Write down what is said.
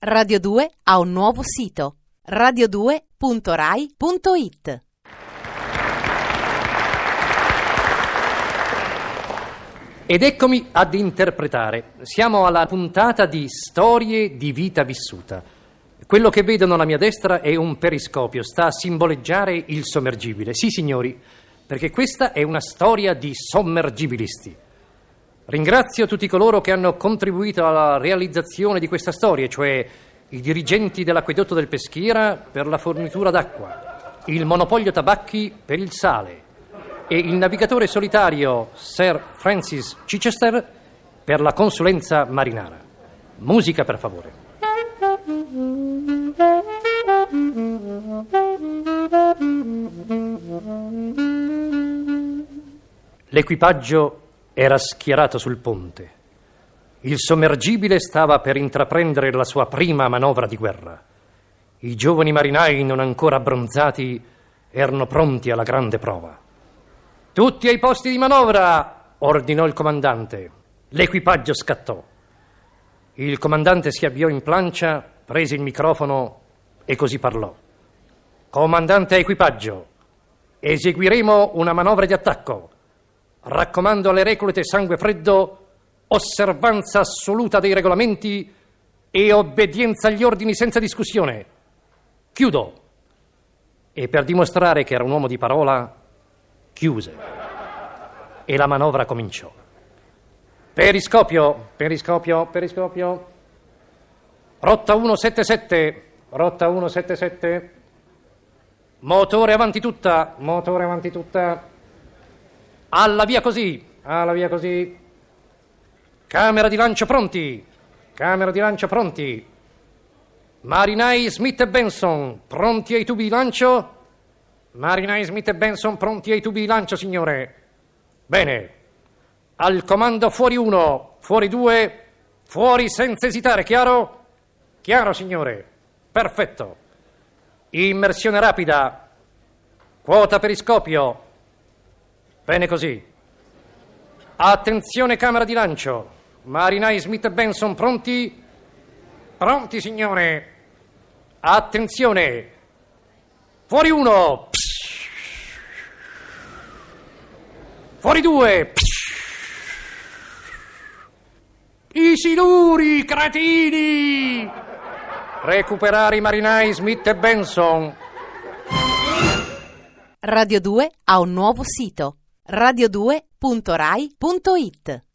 Radio 2 ha un nuovo sito radio2.rai.it. Ed eccomi ad interpretare. Siamo alla puntata di Storie di vita vissuta. Quello che vedono alla mia destra è un periscopio, sta a simboleggiare il sommergibile. Sì, signori, perché questa è una storia di sommergibilisti. Ringrazio tutti coloro che hanno contribuito alla realizzazione di questa storia, cioè i dirigenti dell'acquedotto del Peschiera per la fornitura d'acqua, il monopolio tabacchi per il sale e il navigatore solitario Sir Francis Chichester per la consulenza marinara. Musica per favore. L'equipaggio era schierato sul ponte. Il sommergibile stava per intraprendere la sua prima manovra di guerra. I giovani marinai non ancora abbronzati erano pronti alla grande prova. Tutti ai posti di manovra! ordinò il comandante. L'equipaggio scattò. Il comandante si avviò in plancia, prese il microfono e così parlò. Comandante equipaggio, eseguiremo una manovra di attacco. Raccomando alle reclute sangue freddo, osservanza assoluta dei regolamenti e obbedienza agli ordini senza discussione. Chiudo. E per dimostrare che era un uomo di parola, chiuse. E la manovra cominciò. Periscopio, periscopio, periscopio. Rotta 177, rotta 177. Motore avanti tutta, motore avanti tutta. Alla via così, alla via così. Camera di lancio pronti, camera di lancio pronti. Marinai Smith e Benson, pronti ai tubi di lancio? Marinai Smith e Benson, pronti ai tubi di lancio, signore. Bene. Al comando fuori uno, fuori due, fuori senza esitare, chiaro? Chiaro, signore. Perfetto. Immersione rapida. Quota periscopio. Bene così. Attenzione camera di lancio. Marinai Smith e Benson pronti? Pronti, signore. Attenzione. Fuori uno. Fuori due. I siluri, cretini! Recuperare i marinai Smith e Benson. Radio 2 ha un nuovo sito radio2.rai.it.